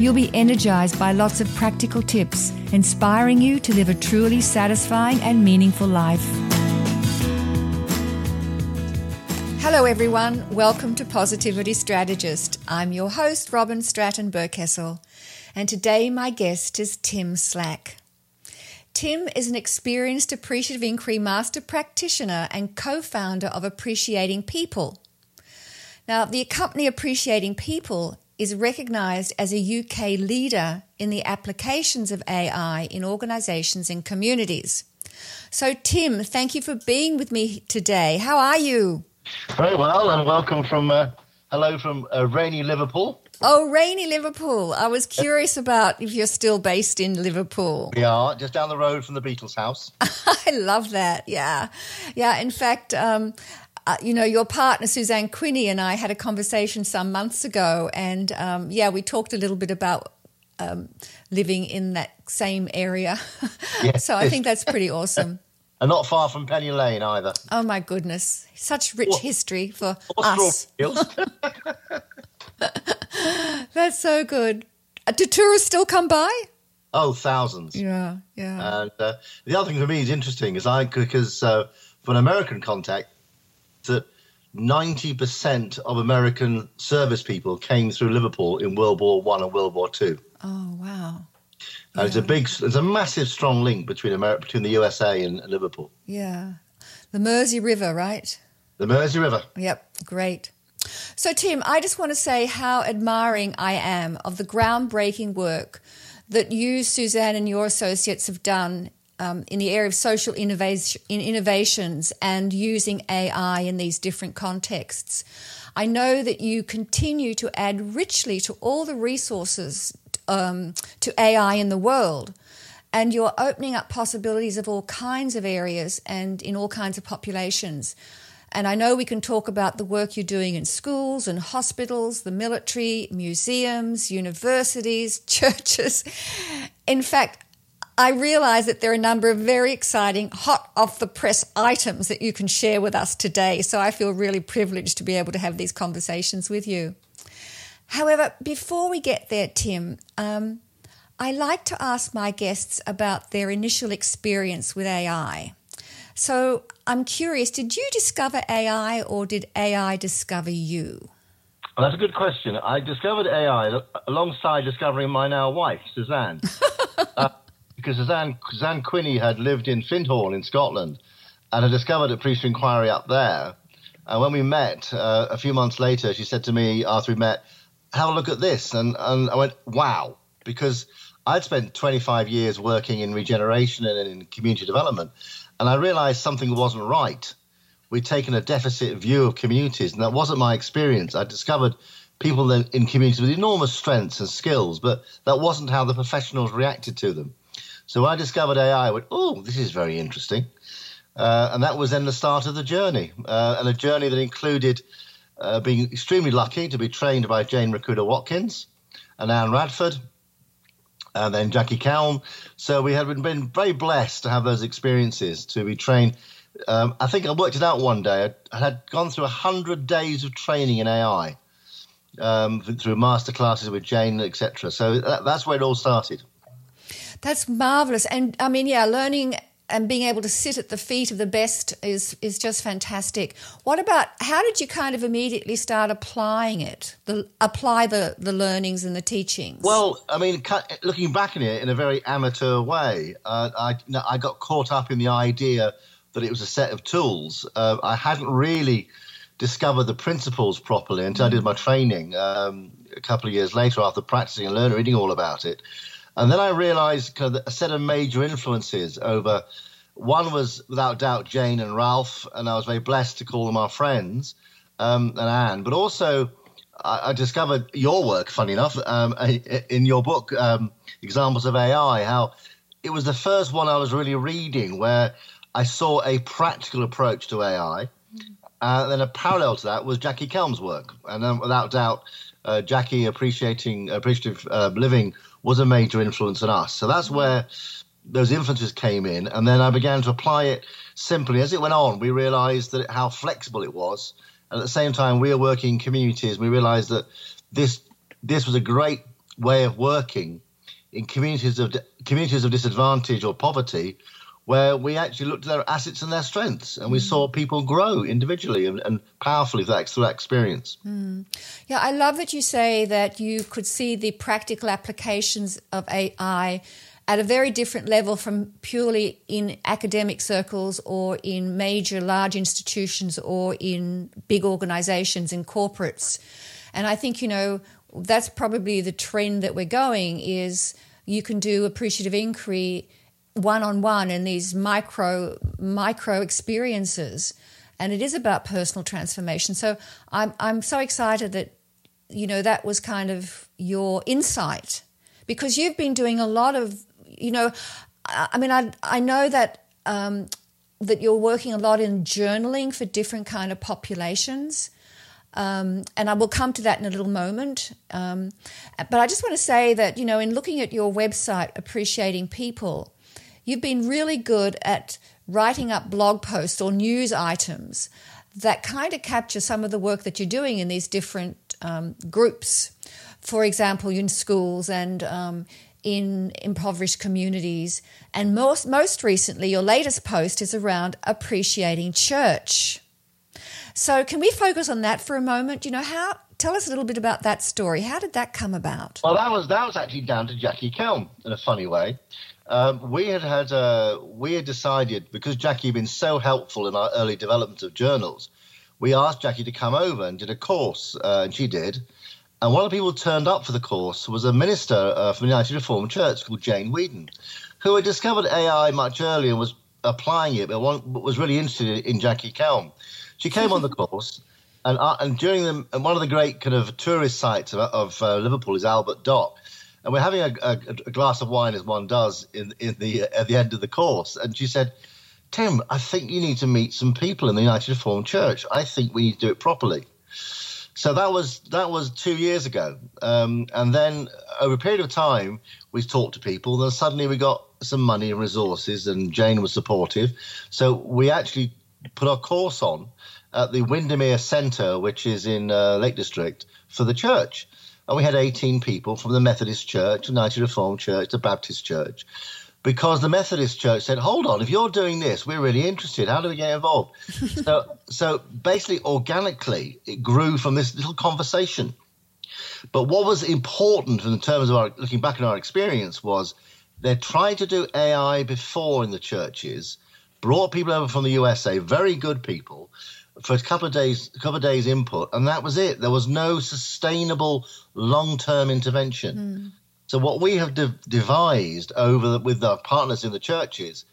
You'll be energized by lots of practical tips, inspiring you to live a truly satisfying and meaningful life. Hello, everyone. Welcome to Positivity Strategist. I'm your host, Robyn Stratton Berkessel, and today my guest is Tim Slack. Tim is an experienced appreciative inquiry master practitioner and co founder of Appreciating People. Now, the company Appreciating People is recognised as a UK leader in the applications of AI in organisations and communities. So, Tim, thank you for being with me today. How are you? Very well, and welcome from uh, hello from uh, rainy Liverpool. Oh, rainy Liverpool. I was curious about if you're still based in Liverpool. We are just down the road from the Beatles' house. I love that. Yeah. Yeah. In fact, um, uh, you know, your partner Suzanne Quinney and I had a conversation some months ago, and um, yeah, we talked a little bit about um, living in that same area. Yes. so I think that's pretty awesome. and not far from Penny Lane either. Oh my goodness, such rich history for us. that's so good. Uh, do tourists still come by? Oh, thousands. Yeah, yeah. And uh, the other thing for me is interesting is I because uh, for an American contact, that 90% of American service people came through Liverpool in World War One and World War Two. Oh wow! Yeah. It's a big, it's a massive, strong link between America, between the USA and Liverpool. Yeah, the Mersey River, right? The Mersey River. Yep, great. So, Tim, I just want to say how admiring I am of the groundbreaking work that you, Suzanne, and your associates have done um, in the area of social innovation, in innovations and using AI in these different contexts. I know that you continue to add richly to all the resources um, to AI in the world. And you're opening up possibilities of all kinds of areas and in all kinds of populations. And I know we can talk about the work you're doing in schools and hospitals, the military, museums, universities, churches. In fact, I realize that there are a number of very exciting, hot off the press items that you can share with us today. So I feel really privileged to be able to have these conversations with you. However, before we get there, Tim, um, I like to ask my guests about their initial experience with AI. So I'm curious, did you discover AI or did AI discover you? Well, that's a good question. I discovered AI alongside discovering my now wife, Suzanne. uh, because Zan, Suzanne Quinney had lived in Findhorn in Scotland and had discovered appreciative inquiry up there. And when we met uh, a few months later, she said to me after we met, have a look at this. And, and I went, wow, because I'd spent 25 years working in regeneration and in community development. And I realized something wasn't right. We'd taken a deficit view of communities, and that wasn't my experience. I discovered people in communities with enormous strengths and skills, but that wasn't how the professionals reacted to them. So I discovered AI, I went, oh, this is very interesting. Uh, and that was then the start of the journey, uh, and a journey that included uh, being extremely lucky to be trained by Jane Magruder Watkins and Anne Radford, and then Jackie Kelm. So we had been very blessed to have those experiences, to be trained. Um, I think I worked it out one day. I had gone through 100 days of training in AI um, through master classes with Jane, etc. So that, that's where it all started. That's marvelous. And I mean, yeah, learning and being able to sit at the feet of the best is is just fantastic. What about how did you kind of immediately start applying it? The apply the the learnings and the teachings. Well, I mean, looking back at it in a very amateur way, uh, I I got caught up in the idea that it was a set of tools. Uh, I hadn't really discovered the principles properly until I did my training um, a couple of years later after practicing and learning, reading all about it. And then I realized kind of a set of major influences over one was without doubt Jane and Ralph, and I was very blessed to call them our friends, um, and Anne. But also, I, I, discovered your work, funny enough, um, in your book, um, Examples of AI, how it was the first one I was really reading where I saw a practical approach to AI. Uh, then a parallel to that was Jackie Kelm's work, and then without doubt, uh, Jackie appreciating appreciative uh, living was a major influence on us. So that's where those influences came in, and then I began to apply it simply. As it went on, we realised that how flexible it was, and at the same time, we are working in communities. We realised that this this was a great way of working in communities of communities of disadvantage or poverty, where we actually looked at their assets and their strengths, and we mm. saw people grow individually and, and powerfully through that, through that experience. Mm. Yeah, I love that you say that you could see the practical applications of AI at a very different level from purely in academic circles or in major large institutions or in big organizations in corporates. And I think, you know, that's probably the trend that we're going is you can do appreciative inquiry one on one in these micro micro experiences. And it is about personal transformation. So i'm i'm so excited that you know that was kind of your insight. Because you've been doing a lot of you know i mean i i know that um, that you're working a lot in journaling for different kind of populations. Um, and I will come to that in a little moment. Um, but I just want to say that, you know, in looking at your website, Appreciating People, you've been really good at writing up blog posts or news items that kind of capture some of the work that you're doing in these different um, groups. For example, in schools and um, in impoverished communities. And most, most recently, your latest post is around appreciating church. So, can we focus on that for a moment? You know, how tell us a little bit about that story. How did that come about? Well, that was that was actually down to Jackie Kelm in a funny way. Um, we had had uh, we had decided because Jackie had been so helpful in our early development of journals, we asked Jackie to come over and did a course, uh, and she did. And one of the people turned up for the course was a minister uh, from the United Reformed Church called Jane Weedon, who had discovered AI much earlier and was applying it, but was really interested in Jackie Kelm. She came on the course, and uh, and during the and one of the great kind of tourist sites of, of uh, Liverpool is Albert Dock, and we're having a, a, a, glass of wine as one does in in the at the end of the course, and she said. Tim, I think you need to meet some people in the United Reformed Church. I think we need to do it properly. So that was that was two years ago, um, and then over a period of time, we talked to people. Then suddenly we got some money and resources, and Jane was supportive. So we actually put our course on at the Windermere Centre, which is in uh, Lake District, for the church. And we had 18 people from the Methodist Church, United Reformed Church, the Baptist Church, because the Methodist Church said, "Hold on, if you're doing this, we're really interested. How do we get involved?" so, so basically, organically, it grew from this little conversation. But what was important in terms of our looking back at our experience was they tried to do AI before in the churches, brought people over from the USA, very good people, for a couple of days, a couple of days input, and that was it. There was no sustainable long-term intervention. Mm. So what we have de- devised over the, with our partners in the churches,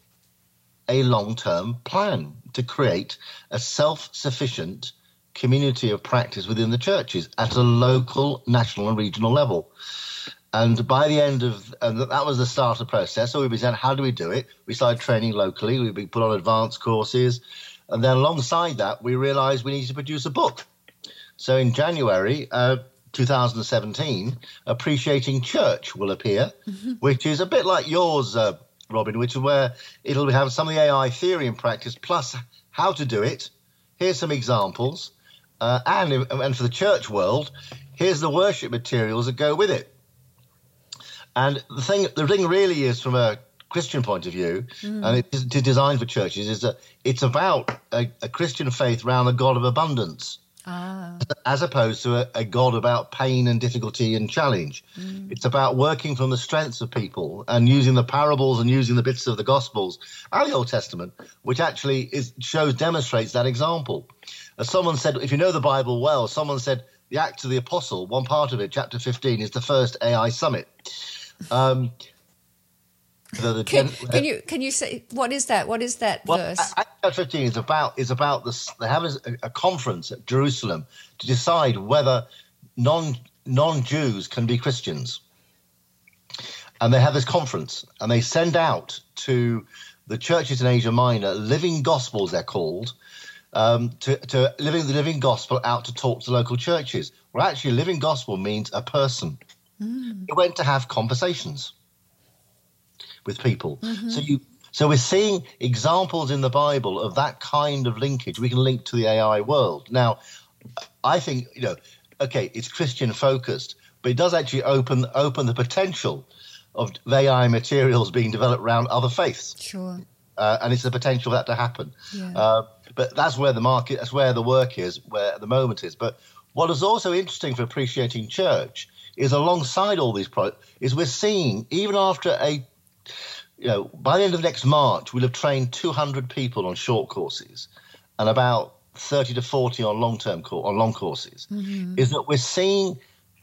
a long-term plan to create a self-sufficient community of practice within the churches at a local, national, and regional level. And by the end of, and that was the start of the process. So we began, how do we do it? We started training locally. We put on advanced courses. And then alongside that, we realized we needed to produce a book. So in January uh, 2017, Appreciating Church will appear, mm-hmm. which is a bit like yours, uh, Robyn, which is where it'll have some of the AI theory and practice plus how to do it. Here's some examples. Uh, and, and for the church world, here's the worship materials that go with it. And the thing, the thing really is from a Christian point of view, mm. and it is designed for churches, is that it's about a, a Christian faith around a God of abundance. Ah. As opposed to a, a, God about pain and difficulty and challenge. Mm. It's about working from the strengths of people and using the parables and using the bits of the Gospels and the Old Testament, which actually is, shows, demonstrates that example. As someone said, if you know the Bible well, someone said the Acts of the Apostle, one part of it, chapter 15, is the first AI summit. Um, can, can, you can you say what is that? What is that well, verse? Acts 15 is about is about this. They have a, a conference at Jerusalem to decide whether non non Jews can be Christians. and they have this conference, and they send out to the churches in Asia Minor living gospels, they're called, um, to, to living the living gospel out to talk to local churches. Well, actually, living gospel means a person. Mm. It went to have conversations with people. Mm-hmm. So you so we're seeing examples in the Bible of that kind of linkage. We can link to the AI world. Now, I think you know, okay, it's Christian focused, but it does actually open open the potential of AI materials being developed around other faiths. Sure. Uh, and it's the potential for that to happen. Yeah. Uh, but that's where the market, that's where the work is, where the moment is. But what is also interesting for appreciating church is alongside all these products is we're seeing even after a you know by the end of next March we'll have trained 200 people on short courses and about 30 to 40 on long term on long courses mm-hmm. is that we're seeing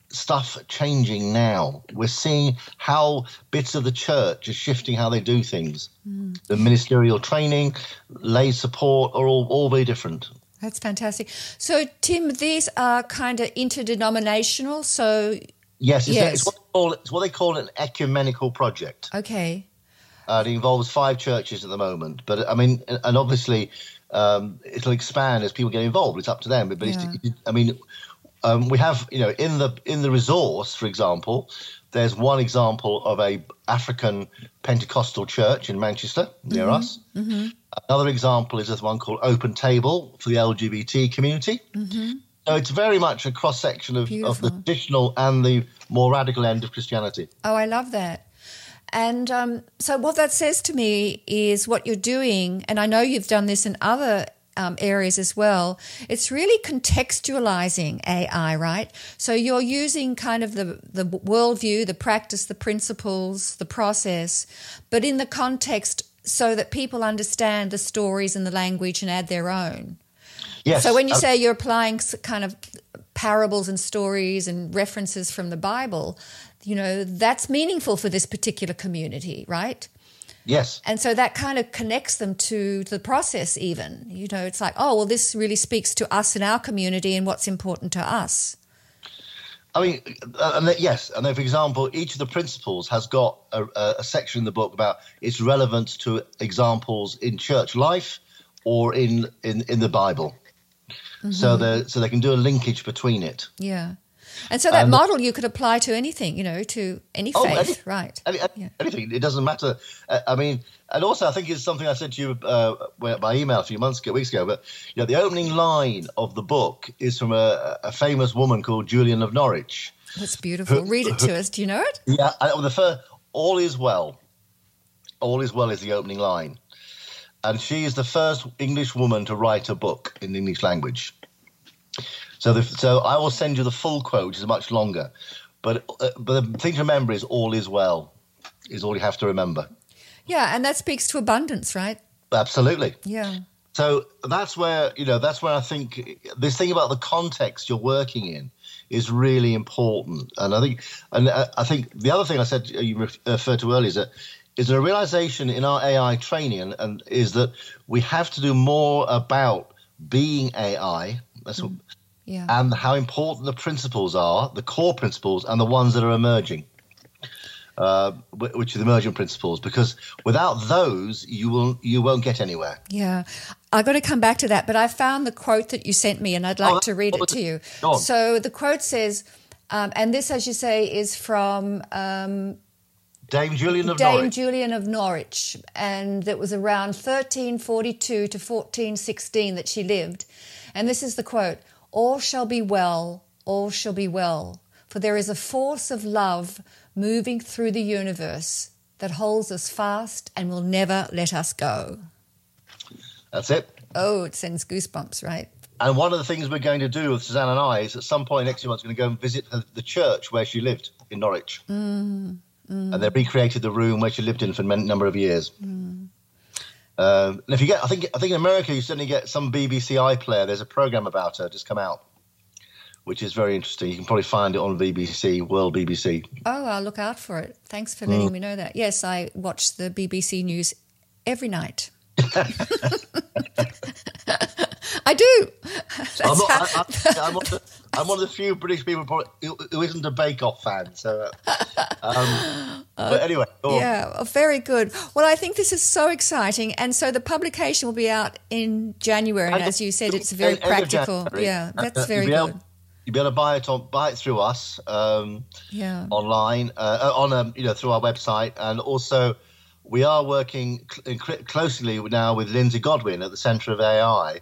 stuff changing now. We're seeing how bits of the church are shifting how they do things. Mm. The ministerial training, lay support are all, all very different. That's fantastic. So, Tim, these are kind of interdenominational. So, yes, it's, yes. it's, what, they call, it's what they call an ecumenical project. Okay. Uh, it involves five churches at the moment, but I mean, and obviously um, it'll expand as people get involved. It's up to them. But, but yeah. I mean, um, we have, you know, in the in the resource, for example, there's one example of a African Pentecostal church in Manchester near mm-hmm. us. Mm-hmm. Another example is this one called Open Table for the LGBT community. Mm-hmm. So it's very much a cross section of, of, the traditional and the more radical end of Christianity. Oh, I love that. And um, so, what that says to me is what you're doing, and I know you've done this in other um, areas as well. It's really contextualizing AI, right? So you're using kind of the, the worldview, the practice, the principles, the process, but in the context so that people understand the stories and the language and add their own. Yes. So when you say you're applying kind of parables and stories and references from the Bible, you know, that's meaningful for this particular community, right? Yes. And so that kind of connects them to the process, even. You know, it's like, oh, well, this really speaks to us in our community and what's important to us. I mean, uh, and yes, and then, for example, each of the principles has got a, a, section in the book about its relevance to examples in church life or in in, in the Bible. Mm-hmm. So they so they can do a linkage between it. Yeah. And so that um, model you could apply to anything, you know, to any oh, faith, any, right? Any, yeah. Anything. It doesn't matter. Uh, I mean, and also I think it's something I said to you uh, by email a few months ago, weeks ago. But you know, the opening line of the book is from a, a famous woman called Julian of Norwich. That's beautiful. Who, Read it to us. Do you know it? Yeah. The first, all is well. All is well is the opening line. And she is the first English woman to write a book in the English language. So, the, so I will send you the full quote, which is much longer. But uh, but the thing to remember is all is well, is all you have to remember. Yeah, and that speaks to abundance, right? Absolutely. Yeah. So that's where you know that's where I think this thing about the context you're working in is really important, and I think and uh, I think the other thing I said you referred to earlier is that is a realization in our AI training, and, is that we have to do more about being AI. That's mm. what, yeah. and how important the principles are, the core principles, and the ones that are emerging, uh, which are the emerging principles. Because without those, you will you won't get anywhere. Yeah, I got to come back to that, but I found the quote that you sent me, and I'd like oh, to read it to you. So the quote says, um, and this, as you say, is from. Um, Dame Julian of Dame Norwich. Julian of Norwich, and it was around 1342 to 1416 that she lived. And this is the quote all shall be well, all shall be well, for there is a force of love moving through the universe that holds us fast and will never let us go. That's it. Oh, it sends goosebumps, right? And one of the things we're going to do with Suzanne and I is at some point next year, we're going to go and visit the church where she lived in Norwich. Mm, mm. And they recreated the room where she lived in for a number of years. Mm. Um, and if you get, I think, I think in America you certainly get some BBC iPlayer. There's a program about her just come out, which is very interesting. You can probably find it on BBC, World BBC. Oh, I'll look out for it. Thanks for letting mm. me know that. Yes, I watch the BBC News every night. I do. I'm, not, I, I, I'm, one the, I'm, one of the, few British people probably, who, who isn't a Bake Off fan. So, um, but anyway, yeah, oh, very good. Well, I think this is so exciting, and so the publication will be out in January. And as you said, it's very practical. Yeah, that's uh, very good. You'll be able to buy it on buy it through us, um, yeah, online uh, on um, you know through our website, and also we are working cl- closely now with Lindsay Godwin at the Centre of AI.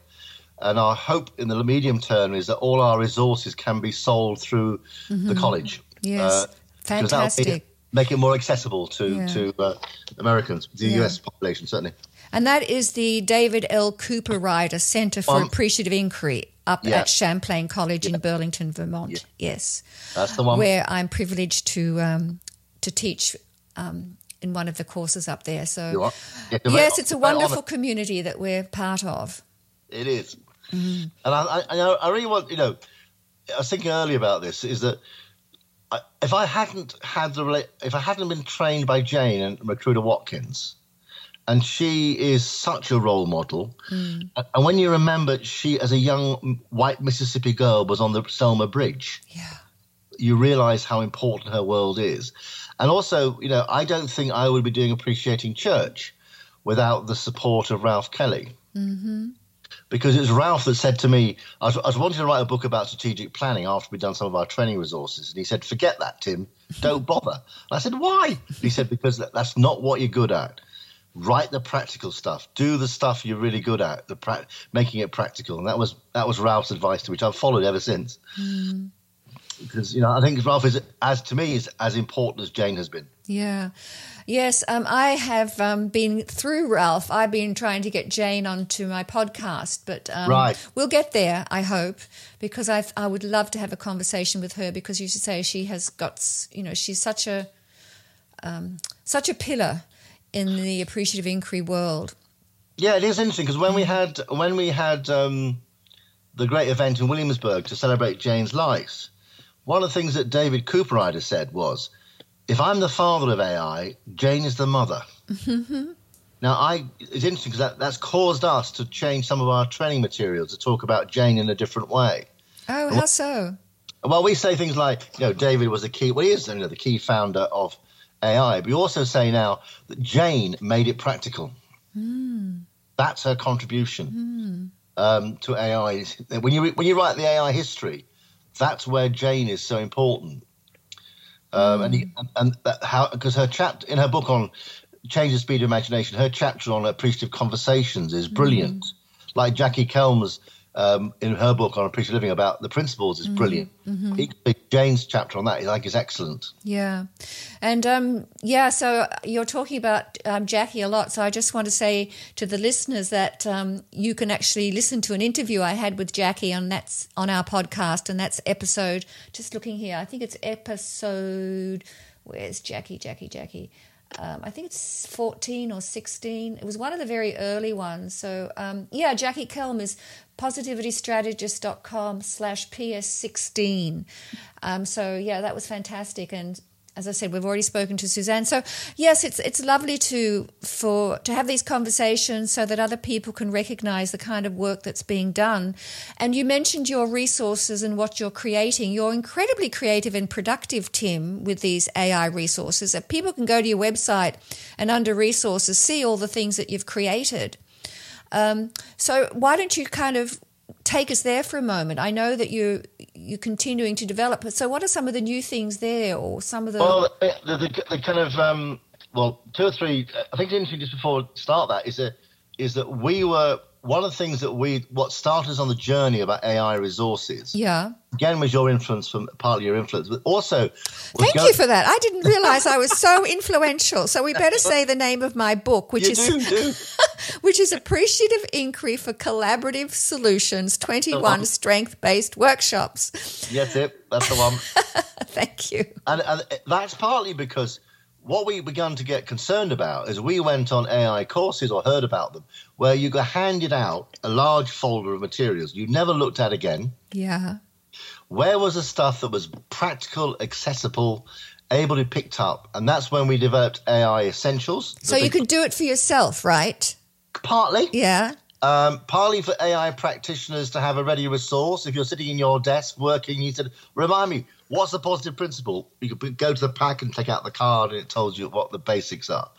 And our hope in the medium term is that all our resources can be sold through mm-hmm. the college. Yes, uh, fantastic. Make it, make it, more accessible to yeah. to uh, Americans, the yeah. US population certainly. And that is the David L. Cooperrider Center for um, Appreciative Inquiry up yeah. at Champlain College in Burlington, Vermont. Yes, that's the one where I'm privileged to um, to teach um, in one of the courses up there. So, yeah, yes, it's a wonderful community that we're part of. It is. Mm. And I, I, I, really want, you know, I was thinking earlier about this, is that I, if I hadn't had the, if I hadn't been trained by Jane and Magruder Watkins, and she is such a role model. Mm. And when you remember, she, as a young white Mississippi girl, was on the Selma Bridge. Yeah. You realize how important her world is. And also, you know, I don't think I would be doing Appreciating Church without the support of Ralph Kelly. Mm-hmm. Because it was Ralph that said to me, I was, I was, wanting to write a book about strategic planning after we'd done some of our training resources. And he said, Forget that, Tim. Don't bother. And I said, Why? He said, Because that's not what you're good at. Write the practical stuff. Do the stuff you're really good at, the pra- making it practical. And that was that was Ralph's advice to which I've followed ever since. Mm because you know I think Ralph is as to me is as important as Jane has been. Yeah, yes, um, I have um, been through Ralph. I've been trying to get Jane onto my podcast, but um, right. we'll get there. I hope because I I would love to have a conversation with her because you should say she has got you know she's such a um, such a pillar in the appreciative inquiry world. Yeah, it is interesting because when we had when we had um, the great event in Williamsburg to celebrate Jane's life one of the things that David Cooper said was, if I'm the father of AI, Jane is the mother. Now, I it's interesting because that, that's caused us to change some of our training materials to talk about Jane in a different way. Oh, how so? Well, we say things like, you know, David was the key. Well, he is you know, the key founder of AI. But we also say now that Jane made it practical. Mm. That's her contribution mm. um, to AI. When you when you write the AI history, that's where Jane is so important. Um, mm. And, he, and that how because her chapter in her book on change the speed of imagination, her chapter on appreciative conversations is brilliant. Mm. Like Jackie Kelm's um, in her book on appreciative living about the principles is mm-hmm. brilliant. Mm-hmm. Jane's chapter on that I think is excellent. Yeah, and um, yeah, so you're talking about um, Jackie a lot. So I just want to say to the listeners that um, you can actually listen to an interview I had with Jackie on that's on our podcast, and that's episode. Just looking here, I think it's episode. Where's Jackie? Jackie? Jackie? um, I think it's 14 or 16. It was one of the very early ones. So, um, yeah, Jackie Kelm is positivitystrategist.com slash ps16. Um, so, yeah, that was fantastic. And as I said, we've already spoken to Suzanne. So yes, it's it's lovely to for to have these conversations so that other people can recognise the kind of work that's being done. And you mentioned your resources and what you're creating. You're incredibly creative and productive, Tim, with these AI resources. That people can go to your website and under resources see all the things that you've created. Um, so why don't you kind of take us there for a moment? I know that you you're continuing to develop. So, what are some of the new things there, or some of the? Well, the, the, the kind of um, well, two or three. I think the interesting just before start that is that is that we were one of the things that we what started us on the journey about AI resources. Yeah. Again, was your influence from partly your influence, but also. Thank you for that. I didn't realize I was so influential. So we better say the name of my book, which you is do, do. which is Appreciative Inquiry for Collaborative Solutions: Twenty One Strength Based Workshops. Yes, it. That's the one. Thank you. And, and that's partly because what we began to get concerned about is we went on AI courses or heard about them where you got handed out a large folder of materials you never looked at again. Yeah. Where was the stuff that was practical, accessible, able to be picked up? And that's when we developed AI Essentials. So you could do it for yourself, right? Partly. Yeah. Um, partly for AI practitioners to have a ready resource. If you're sitting in your desk working, you said, remind me, what's the positive principle? You could go to the pack and take out the card and it tells you what the basics are.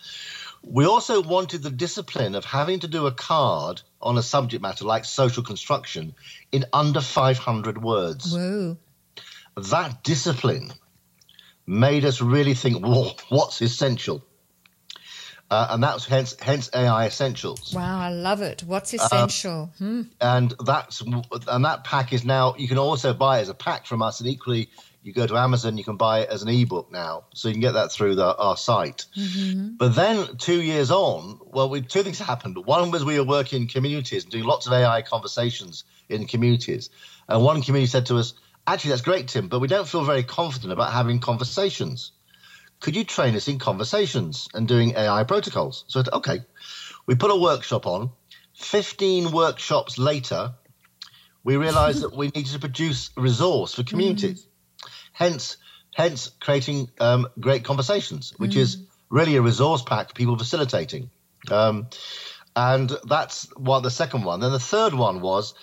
We also wanted the discipline of having to do a card on a subject matter like social construction in under 500 words. Whoa. That discipline made us really think, Whoa, what's essential? Uh, and that's hence hence AI Essentials. Wow, I love it. What's essential? hmm. And that's and that pack is now you can also buy as a pack from us, and equally you go to Amazon, you can buy it as an ebook now, so you can get that through the, our site. Mm-hmm. But then two years on, well, we, two things happened. One was we were working in communities and doing lots of AI conversations in communities, and one community said to us, "Actually, that's great, Tim, but we don't feel very confident about having conversations." could you train us in conversations and doing AI protocols? So, okay, we put a workshop on. 15 workshops later, we realized that we needed to produce a resource for communities. Mm. Hence, hence creating um, great conversations, which is really a resource pack for people facilitating. Um, and that's what the second one. Then the third one was,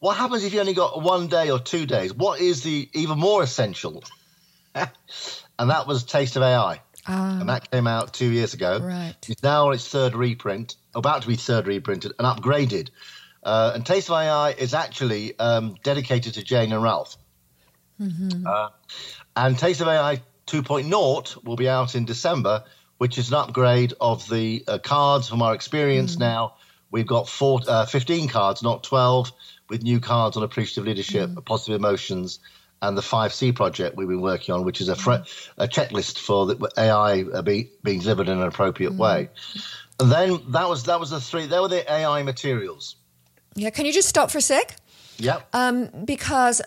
what happens if you only got one day or two days? What is the even more essential? and that was Taste of AI. Ah, And that came out two years ago. Right. It's now on its third reprint, about to be third reprinted and upgraded. Uh, and Taste of AI is actually um, dedicated to Jane and Ralph. Uh, and Taste of AI 2.0 will be out in December, which is an upgrade of the uh, cards from our experience now. We've got four, uh, 15 cards, not 12, with new cards on appreciative leadership, positive emotions, and the 5C project we've been working on, which is a, fre- a checklist for the AI uh, be, being delivered in an appropriate way. And then that was that was the three. There were the AI materials. yeah. Can you just stop for a sec? Yeah. Um, because,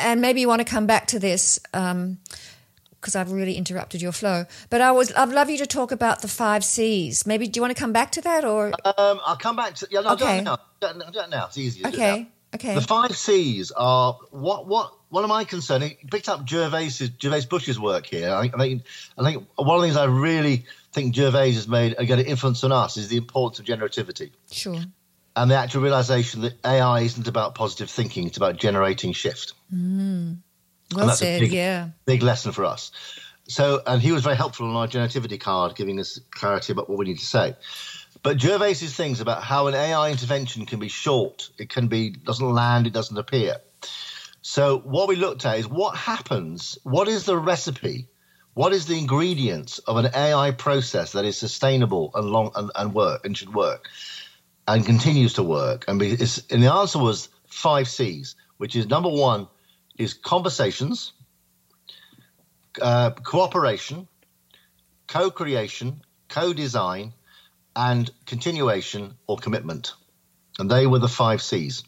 and maybe you want to come back to this because I've really interrupted your flow. But I was, I'd love you to talk about the five C's. Maybe do you want to come back to that or? Um, I'll come back to yeah. No, Okay. don't now. Don't, don't now. It's do Okay, now. okay. The five C's are what what what am I concerned? He picked up Gervase's Gervase Bushe's work here. I, I think I think one of the things I really think Gervase has made a good influence on us is the importance of generativity Sure. And the actual realization that AI isn't about positive thinking; it's about generating shift. Mm. Well that's a big- yeah. Big lesson for us. So, and he was very helpful on our generativity card, giving us clarity about what we need to say. But Gervase's things about how an AI intervention can be short, it can be doesn't land, it doesn't appear. So what we looked at is what happens, what is the recipe, what is the ingredients of an AI process that is sustainable and long and, and work and should work and continues to work. And, be, it's, and the answer was five C's, which is number one is conversations, uh, cooperation, co-creation, co-design, and continuation or commitment. And they were the five C's.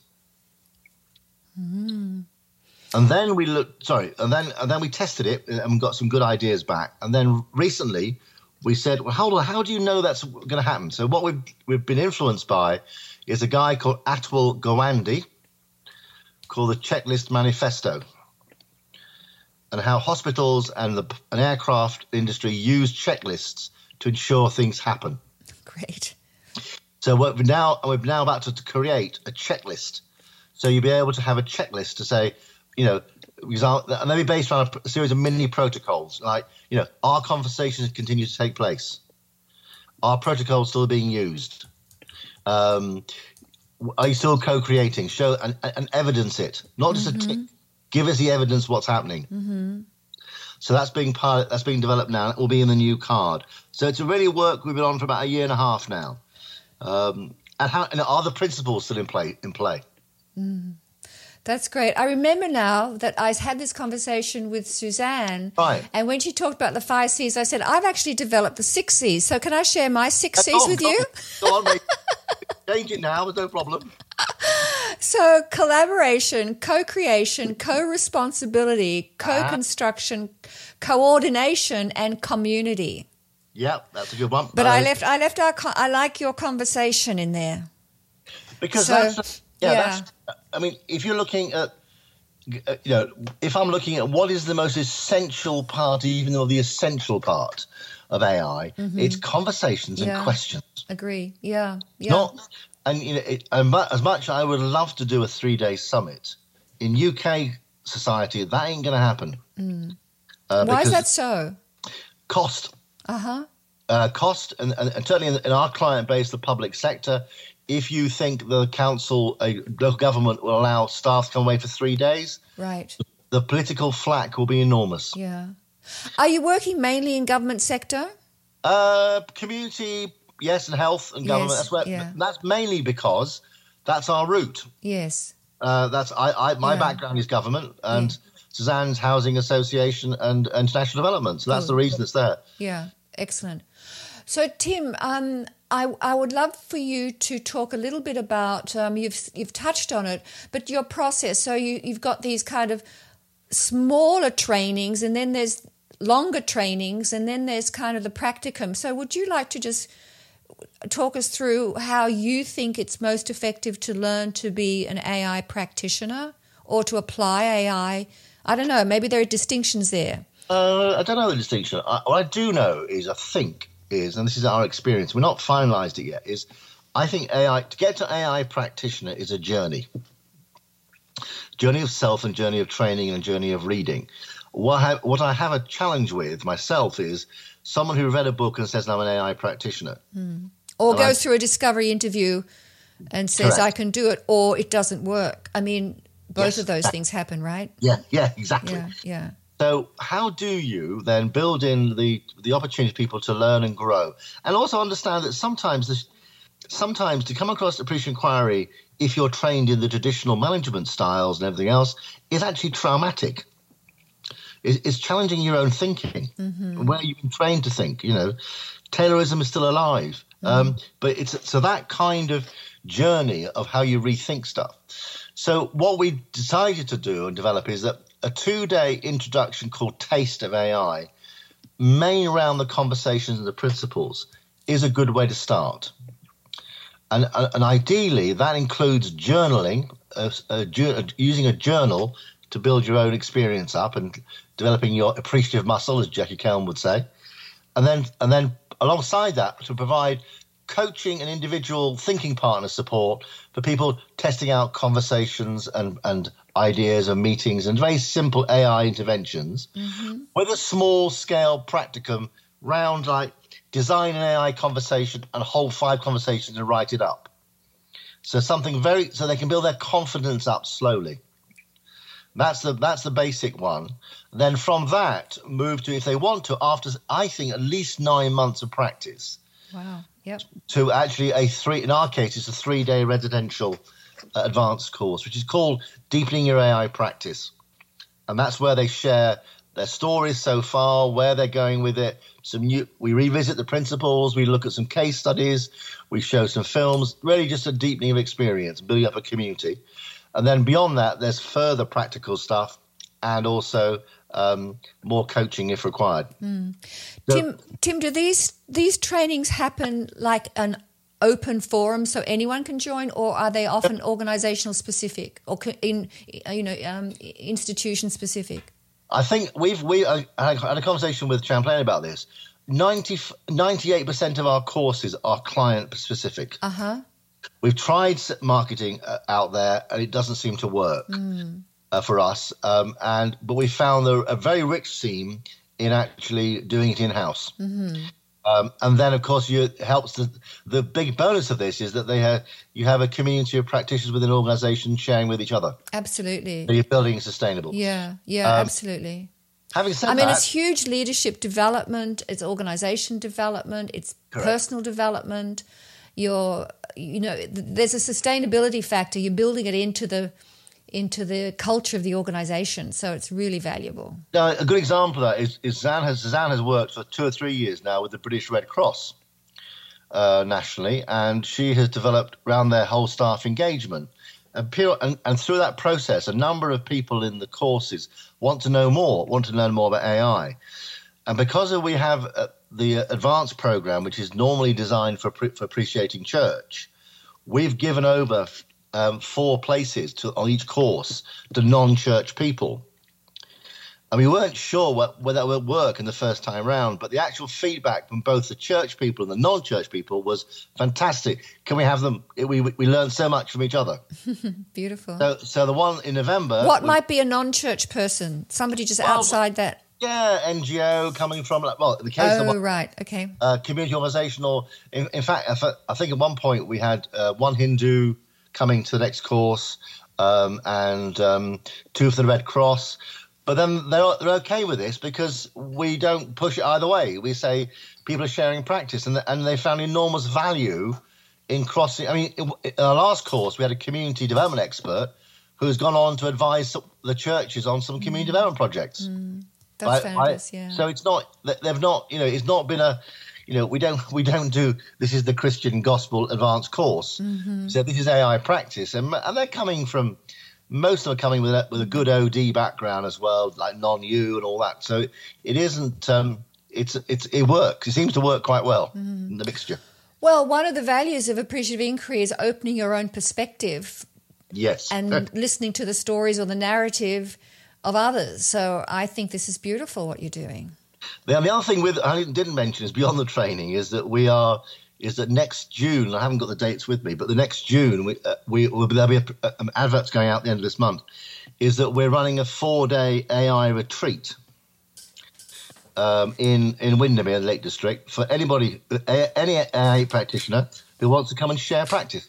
And then we looked, sorry, and then and then we tested it and got some good ideas back. And then recently we said, well, hold on, how do you know that's going to happen? So what we've we've been influenced by is a guy called Atul Gawande called the Checklist Manifesto, and how hospitals and the and aircraft industry use checklists to ensure things happen. Great. So we're now we're now about to, to create a checklist. So you'll be able to have a checklist to say, you know, example, and they'll be based on a, series of mini protocols, like you know, our conversations continue to take place, are protocols still being used, um, are you still co-creating? Show and, and evidence it, not just a tick. Give us the evidence what's happening. So that's being part. That's being developed now. It will be in the new card. So it's a really work we've been on for about a year and a half now. Um, and how and are the principles still in play? In play? That's great. I remember now that I had this conversation with Suzanne. Right. And when she talked about the five C's, I said, I've actually developed the six C's. So can I share my six C's Oh, with go- you? Go on, mate. Change it now. There's no problem. So collaboration, co-creation, co-responsibility, co-construction, coordination, and community. Yeah, that's a good one. But Uh, I left, I left our, I like your conversation in there. because so- that's yeah, yeah. That's, I mean, if you're looking at uh, you know, if I'm looking at what is the most essential part, even of the essential part, of AI. Mm-hmm. It's conversations yeah. and questions. Agree. Yeah. Yeah. Not, and you know, it, as much I would love to do a three day summit in UK society, that ain't going to happen. Mm. Uh, Why is that so? Cost. Uh-huh. Uh, cost, and, and, and certainly in, in, our client base, the public sector, if you think the council, a local government will allow staff to come away for three days, right, the political flack will be enormous. Yeah. Are you working mainly in government sector? Uh, community, yes, and health and government. Yes, that's where, yeah. That's mainly because that's our route. Yes. Uh, that's I, I my yeah. background is government and. Yeah. Suzanne's Housing Association and International Development. So that's the reason it's there. Yeah, excellent. So, Tim, um, I, I, would love for you to talk a little bit about um, you've you've touched on it, but your process. So you you've got these kind of smaller trainings, and then there's longer trainings, and then there's kind of the practicum. So, would you like to just talk us through how you think it's most effective to learn to be an AI practitioner or to apply AI? I don't know. Maybe there are distinctions there. Uh, I don't know the distinction. I, what I do know is, I think, is, and this is our experience, we're not finalized it yet, is I think AI, to get to AI practitioner is a journey. Journey of self and journey of training and journey of reading. What I, have, what I have a challenge with myself is someone who read a book and says, I'm an AI practitioner. Mm. Or and goes I, through a discovery interview and says, correct. I can do it, or it doesn't work. I mean, both yes, of those that, things happen, right? Yeah, yeah, exactly. Yeah, yeah. So, how do you then build in the the opportunity for people to learn and grow, and also understand that sometimes this, sometimes to come across a pre inquiry, if you're trained in the traditional management styles and everything else, is actually traumatic. It's, challenging your own thinking, mm-hmm. where you've been trained to think. You know, Taylorism is still alive, mm-hmm. um, but it's so that kind of journey of how you rethink stuff. So what we decided to do and develop is that a two day introduction called Taste of AI, main around the conversations and the principles, is a good way to start. And, and ideally, that includes journaling, using a journal to build your own experience up and developing your appreciative muscle, as Jackie Kelm would say. And then, and then alongside that, to provide coaching and individual thinking partner support for people testing out conversations and, and ideas and meetings and very simple AI interventions mm-hmm. with a small scale practicum round like design an AI conversation and hold five conversations and write it up. So something very so they can build their confidence up slowly. That's the that's the basic one. Then from that, move to if they want to after I think at least nine months of practice. Wow. Yep. To actually a three in our case it's a three day residential advanced course, which is called Deepening Your AI Practice, and that's where they share their stories so far, where they're going with it. Some new, we revisit the principles, we look at some case studies, we show some films. Really, just a deepening of experience, building up a community, and then beyond that, there's further practical stuff and also um, more coaching if required. Mm. So, Tim, Tim, do these these trainings happen like an open forum so anyone can join, or are they often organisational specific or in you know um, institution specific? I think we've we uh, had a conversation with Champlain about this. 98 percent of our courses are client specific. Uh huh. We've tried marketing uh, out there, and it doesn't seem to work. Mm uh, for us. Um, and but we found a, a, very rich seam in actually doing it in house. Mm-hmm. Um, and then, of course, you, it helps. The, the big bonus of this is that they have you have a community of practitioners within an organisation sharing with each other. Absolutely. So you're building sustainable. Yeah, yeah, um, absolutely. Having said I mean, that, it's huge leadership development. It's organisation development. It's correct. personal development. You're, you know, there's a sustainability factor. You're building it into the into the culture of the organization. So it's really valuable. Now, a good example of that is, is Zan has, Zan has worked for two or three years now with the British Red Cross uh, nationally, and she has developed around their whole staff engagement. And, and, and, through that process, a number of people in the courses want to know more, want to learn more about AI. And because we have uh, the advanced program, which is normally designed for, for appreciating church, we've given over um, four places to, on each course to non-church people. and we weren't sure what, whether that would work in the first time round. But the actual feedback from both the church people and the non-church people was fantastic. Can we have them? We we learned so much from each other. Beautiful. So, so the one in November. what was, might be a non-church person? Somebody just well, outside that. Yeah, NGO coming from like well, in the case oh, of one, right, okay, uh, community organisation, or in, in, fact, I think at one point we had uh, one Hindu coming to the next course, um, and um, two for the Red Cross. But then they're, they're okay with this because we don't push it either way. We say people are sharing practice, and, and they found enormous value in crossing. I mean, in, our last course, we had a community development expert who has gone on to advise the churches on some community mm. development projects. Mm. That's I, I, yeah. So it's not they've not you know it's not been a you know we don't we don't do this is the Christian gospel advanced course. Mm-hmm. So this is AI practice, and and they're coming from most of them are coming with a, with a good OD background as well, like non-U and all that. So it isn't. Um, it's it's it works. It seems to work quite well mm. in the mixture. Well, one of the values of appreciative inquiry is opening your own perspective. Yes, and listening to the stories or the narrative of others. So I think this is beautiful what you're doing. The, the other thing with I didn't mention is beyond the training is that we are is that next June, I haven't got the dates with me, but the next June, we, uh, we will there'll be a, um, adverts going out at the end of this month, is that we're running a four day AI retreat um, in, in Windermere, the Lake District, for anybody, any AI practitioner who wants to come and share practice.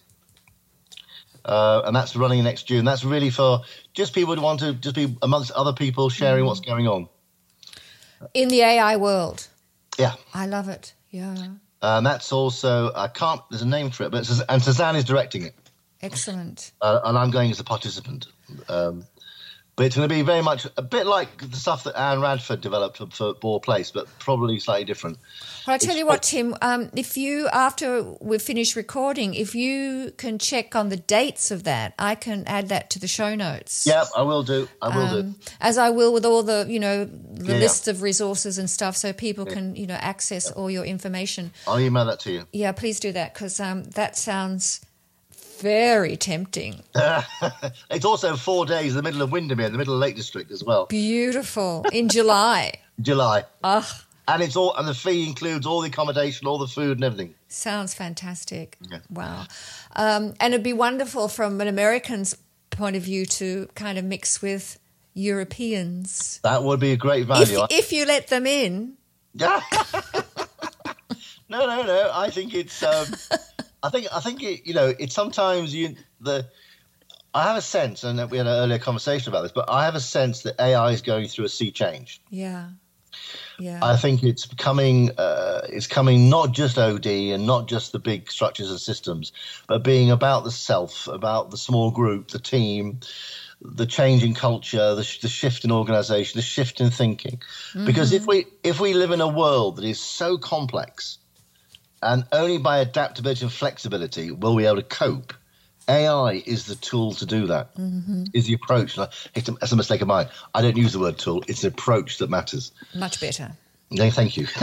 Uh, and that's running next June. That's really for just people who want to just be amongst other people sharing mm. what's going on in the AI world. Yeah, I love it. Yeah. And that's also I can't. There's a name for it, but and Suzanne is directing it. Excellent. Uh, and I'm going as a participant. Um, but it's going to be very much a bit like the stuff that Anne Radford developed for, for Bore Place, but probably slightly different. Well, I tell it's you what, Tim. Um, if you after we've finished recording, if you can check on the dates of that, I can add that to the show notes. Yeah, I will do. I will um, do. As I will with all the you know the yeah, list yeah. of resources and stuff, so people yeah. can you know access all your information. I'll email that to you. Yeah, please do that because um, that sounds very tempting. it's also four days in the middle of Windermere, in the middle of Lake District as well. Beautiful. In July. July. Ugh. And it's all and the fee includes all the accommodation, all the food and everything. Sounds fantastic. Yeah. Wow. Um, and it'd be wonderful from an American's point of view to kind of mix with Europeans. That would be a great value. If, if you let them in. Yeah. no, no, no. I think it's um, I think I think it, you know it's sometimes you the I have a sense, and we had an earlier conversation about this, but I have a sense that AI is going through a sea change. Yeah. Yeah. I think it's coming. Uh, it's coming not just OD and not just the big structures and systems, but being about the self, about the small group, the team, the change in culture, the, the shift in organisation, the shift in thinking. Mm-hmm. Because if we if we live in a world that is so complex, and only by adaptability and flexibility will we be able to cope. AI is the tool to do that. Mm-hmm. Is the approach. It's a mistake of mine. I don't use the word tool. It's the approach that matters. Much better. No, thank you.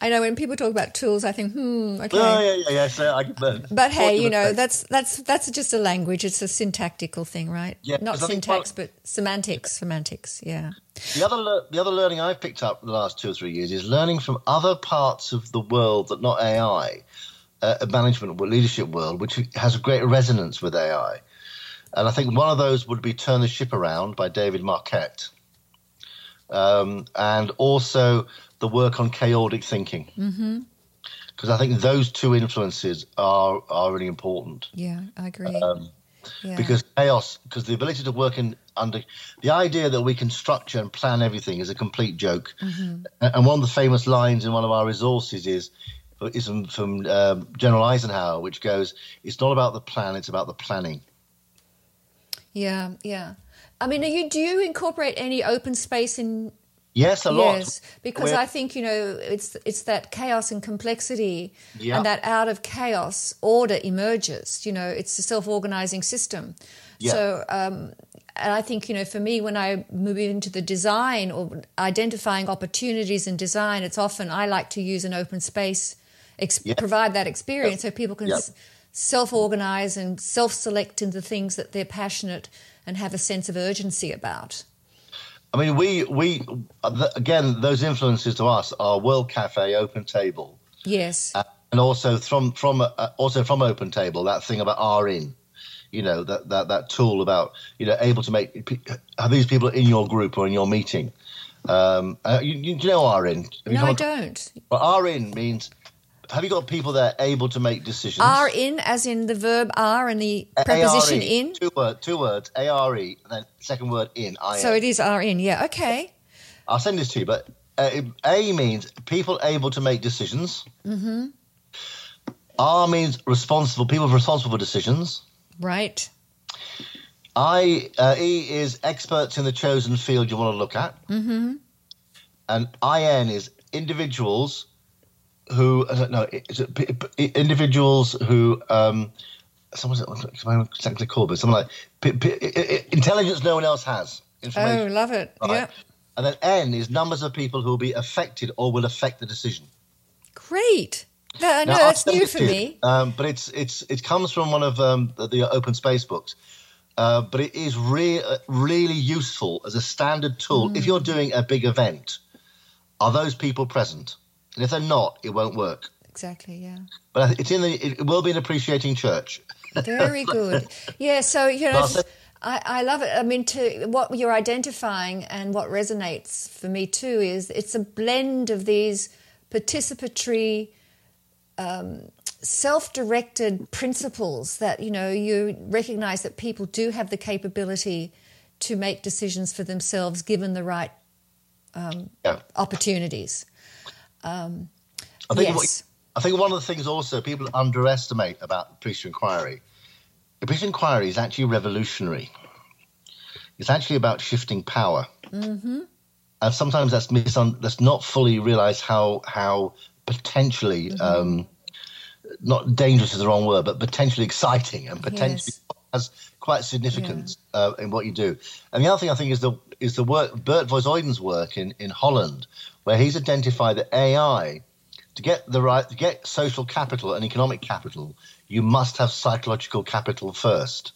I know when people talk about tools, I think, hmm, okay. Oh, yeah, yeah, yeah. So I, but, but hey, you know, that's that's that's just a language. It's a syntactical thing, right? Yeah, not syntax, but semantics. Semantics, yeah. The other the other learning I've picked up the last two or three years is learning from other parts of the world that not AI, uh, management or leadership world, which has a great resonance with AI. And I think one of those would be Turn the Ship Around by David Marquet um, and also the work on chaotic thinking. Mm-hmm because I think those two influences are are really important. Yeah, I agree. Um, yeah. Because chaos, because the ability to work in under the idea that we can structure and plan everything is a complete joke. Mm-hmm. And one of the famous lines in one of our resources is is from, from um, General Eisenhower, which goes, "It's not about the plan; it's about the planning." Yeah, yeah. I mean, you, do you incorporate any open space in? Yes, a lot. Yes, because We're... I think you know it's it's that chaos and complexity, yeah. and that out of chaos order emerges. You know, it's a self-organizing system. Yeah. So, um, and I think you know, for me, when I move into the design or identifying opportunities in design, it's often I like to use an open space, ex- yeah. provide that experience so people can s- self-organize and self-select into things that they're passionate and have a sense of urgency about. I mean, we we again those influences to us are World Cafe, Open Table, yes, uh, and also from from uh, also from Open Table that thing about R in, you know that that that tool about you know able to make have these people in your group or in your meeting. Um, uh, you, you know R in? No, I don't. Well, R in means have you got people there able to make decisions? Are in, as in the verb are and the preposition A-R-E, in? Two, word, two words, A R E, and then second word in, I So it is are in, yeah, okay. I'll send this to you, but uh, A means people able to make decisions. Mm-hmm. R means responsible, people responsible for decisions. Right. I uh, E is experts in the chosen field you want to look at. Mm-hmm. And IN is individuals who I don't know individuals who um, someone's exactly called, but something like intelligence no one else has. Oh, love it! Right? Yeah. And then N is numbers of people who will be affected or will affect the decision. Great. No, no, that's new for me. Um, but it's it's it comes from one of um, the, the, open space books. Uh, but it is re- uh, really useful as a standard tool. Mm. If you're doing a big event, are those people present? And if they're not, it won't work. Exactly, yeah. But it's in the, it will be an appreciating church. Very good. Yeah, so, you know, I, I love it. I mean, to what you're identifying and what resonates for me too is it's a blend of these participatory, um, self-directed principles that you know you recognize that people do have the capability to make decisions for themselves given the right um, yeah. opportunities. Um, I think yes. What, I think one of the things also people underestimate about the appreciative inquiry, the appreciative inquiry is actually revolutionary. It's actually about shifting power, mm-hmm. and sometimes that's misun- that's not fully realised how how potentially mm-hmm. um, not dangerous is the wrong word, but potentially exciting and potentially. Has quite significance yeah. uh, in what you do. And the other thing I think is the is the work Bert Voigt work in in Holland, where he's identified that AI to get the right to get social capital and economic capital, you must have psychological capital first.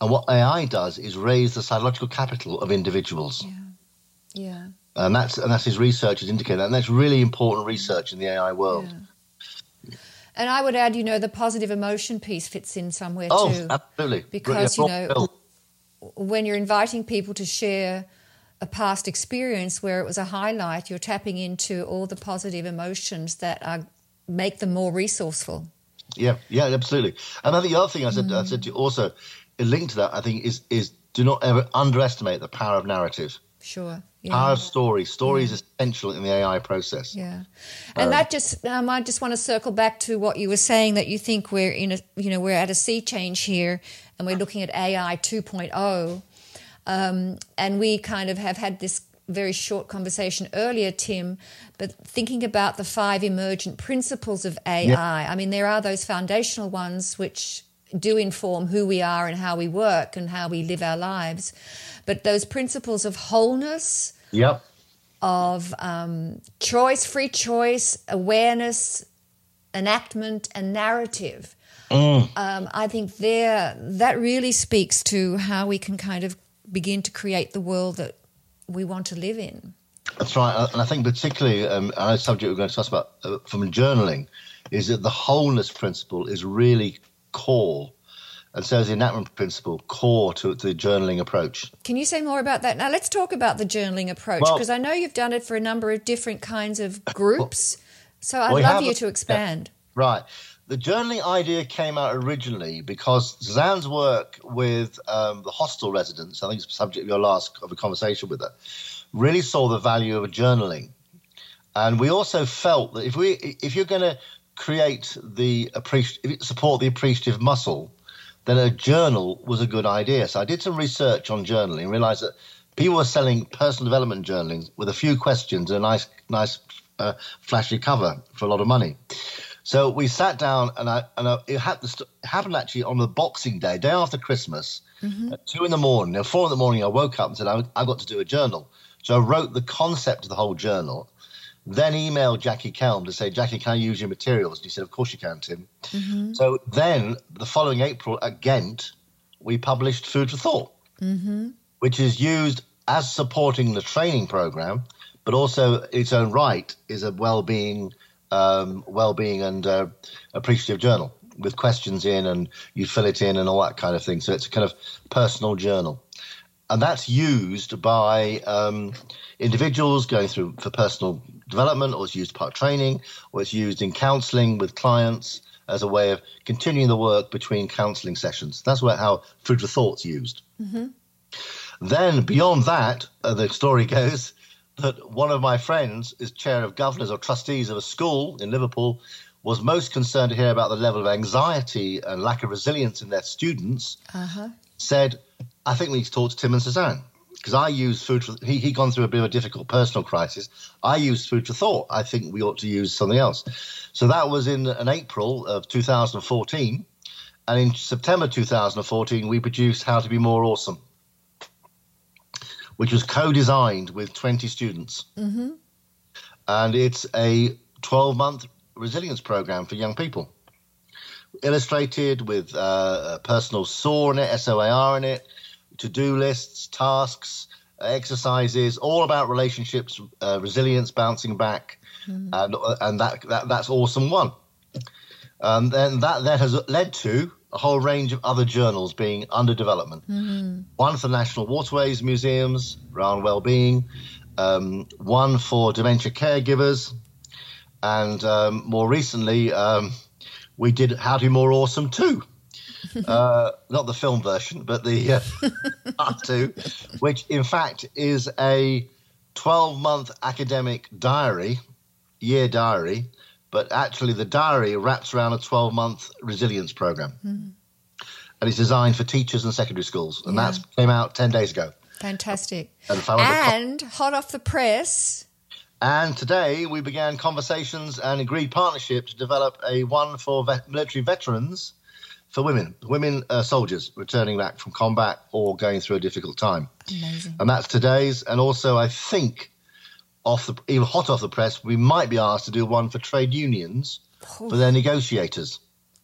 And what AI does is raise the psychological capital of individuals. Yeah. Yeah. And that's and that's his research has indicated, and that's really important research in the AI world. Yeah. And I would add, you know, the positive emotion piece fits in somewhere oh, too. absolutely. Because, you know, when you're inviting people to share a past experience where it was a highlight, you're tapping into all the positive emotions that are, make them more resourceful. Yeah, yeah, absolutely. And I think the other thing I said, mm. I said to you also, linked to that, I think is is do not ever underestimate the power of narrative. Sure. Yeah. Power of story. Story yeah. is essential in the AI process. Yeah, and um, that just um, I just want to circle back to what you were saying that you think we're in a you know we're at a sea change here, and we're looking at AI 2.0 um, and we kind of have had this very short conversation earlier, Tim, but thinking about the five emergent principles of AI, yep. I mean, there are those foundational ones which do inform who we are and how we work and how we live our lives. But those principles of wholeness, yep. of um, choice, free choice, awareness, enactment, and narrative. Mm. Um, I think there that really speaks to how we can kind of begin to create the world that we want to live in. That's right, and I think particularly um, a subject we're going to discuss about uh, from journaling is that the wholeness principle is really core, and so is the enactment principle core to the journaling approach. Can you say more about that? Now, let's talk about the journaling approach because well, I know you've done it for a number of different kinds of groups. so I'd well, love you to expand. Yeah, right the journaling idea came out originally because Suzanne's work with um, the hostel residents, I think it's the subject of your last of a conversation with her, really saw the value of journaling. And we also felt that if we if you're going to create the appreciative support the appreciative muscle, then a journal was a good idea. So I did some research on journaling and realized that people were selling personal development journaling with a few questions and a nice nice uh, flashy cover for a lot of money. So we sat down, and I and I, it, happened, it happened actually on the Boxing Day, day after Christmas, mm-hmm. at two in the morning. At four in the morning, I woke up and said, I, have got to do a journal. So I wrote the concept of the whole journal, then emailed Jackie Kelm to say, Jackie, can I use your materials? And he said, Of course you can, Tim. Mm-hmm. So then the following April at Ghent, we published Food for Thought, mm-hmm. which is used as supporting the training program, but also its own right is a well-being, um, well-being and uh, appreciative journal with questions in, and you fill it in and all that kind of thing. So it's a kind of personal journal, and that's used by um, individuals going through for personal development, or it's used part training, or it's used in counselling with clients as a way of continuing the work between counselling sessions. That's where how food for thought's used. Mm-hmm. Then beyond that, uh, the story goes that one of my friends is chair of governors or trustees of a school in Liverpool was most concerned to hear about the level of anxiety and lack of resilience in their students. Uh-huh. Said, "I think we need to talk to Tim and Suzanne." Because I use food for he he gone through a bit of a difficult personal crisis. I use food for thought. I think we ought to use something else. So that was in, in April of 2014, and in September 2014 we produced How to Be More Awesome which was co-designed with 20 students. Mm-hmm. And it's a 12-month resilience program for young people, illustrated with uh, a personal SOAR in it, S-O-A-R in it, to-do lists, tasks, exercises, all about relationships, uh, resilience, bouncing back, mm-hmm. and, and that, that that's awesome one. And then that then has led to a whole range of other journals being under development. Mm-hmm. One for National Waterways Museums around well-being, um, one for dementia caregivers, and um, more recently um, we did How to Be More Awesome too. Uh, not the film version, but the uh, part two, which in fact is a 12-month academic diary, year diary, but actually the diary wraps around a 12 month resilience program. Mm. And it's designed for teachers and secondary schools. And yeah. that came out 10 days ago. Fantastic. And, and hot off the press. And today we began conversations and agreed partnership to develop a one for vet- military veterans for women, women uh, soldiers returning back from combat or going through a difficult time. Amazing. And that's today's. And also, I think off the even hot off the press, we might be asked to do one for trade unions oh. for their negotiators.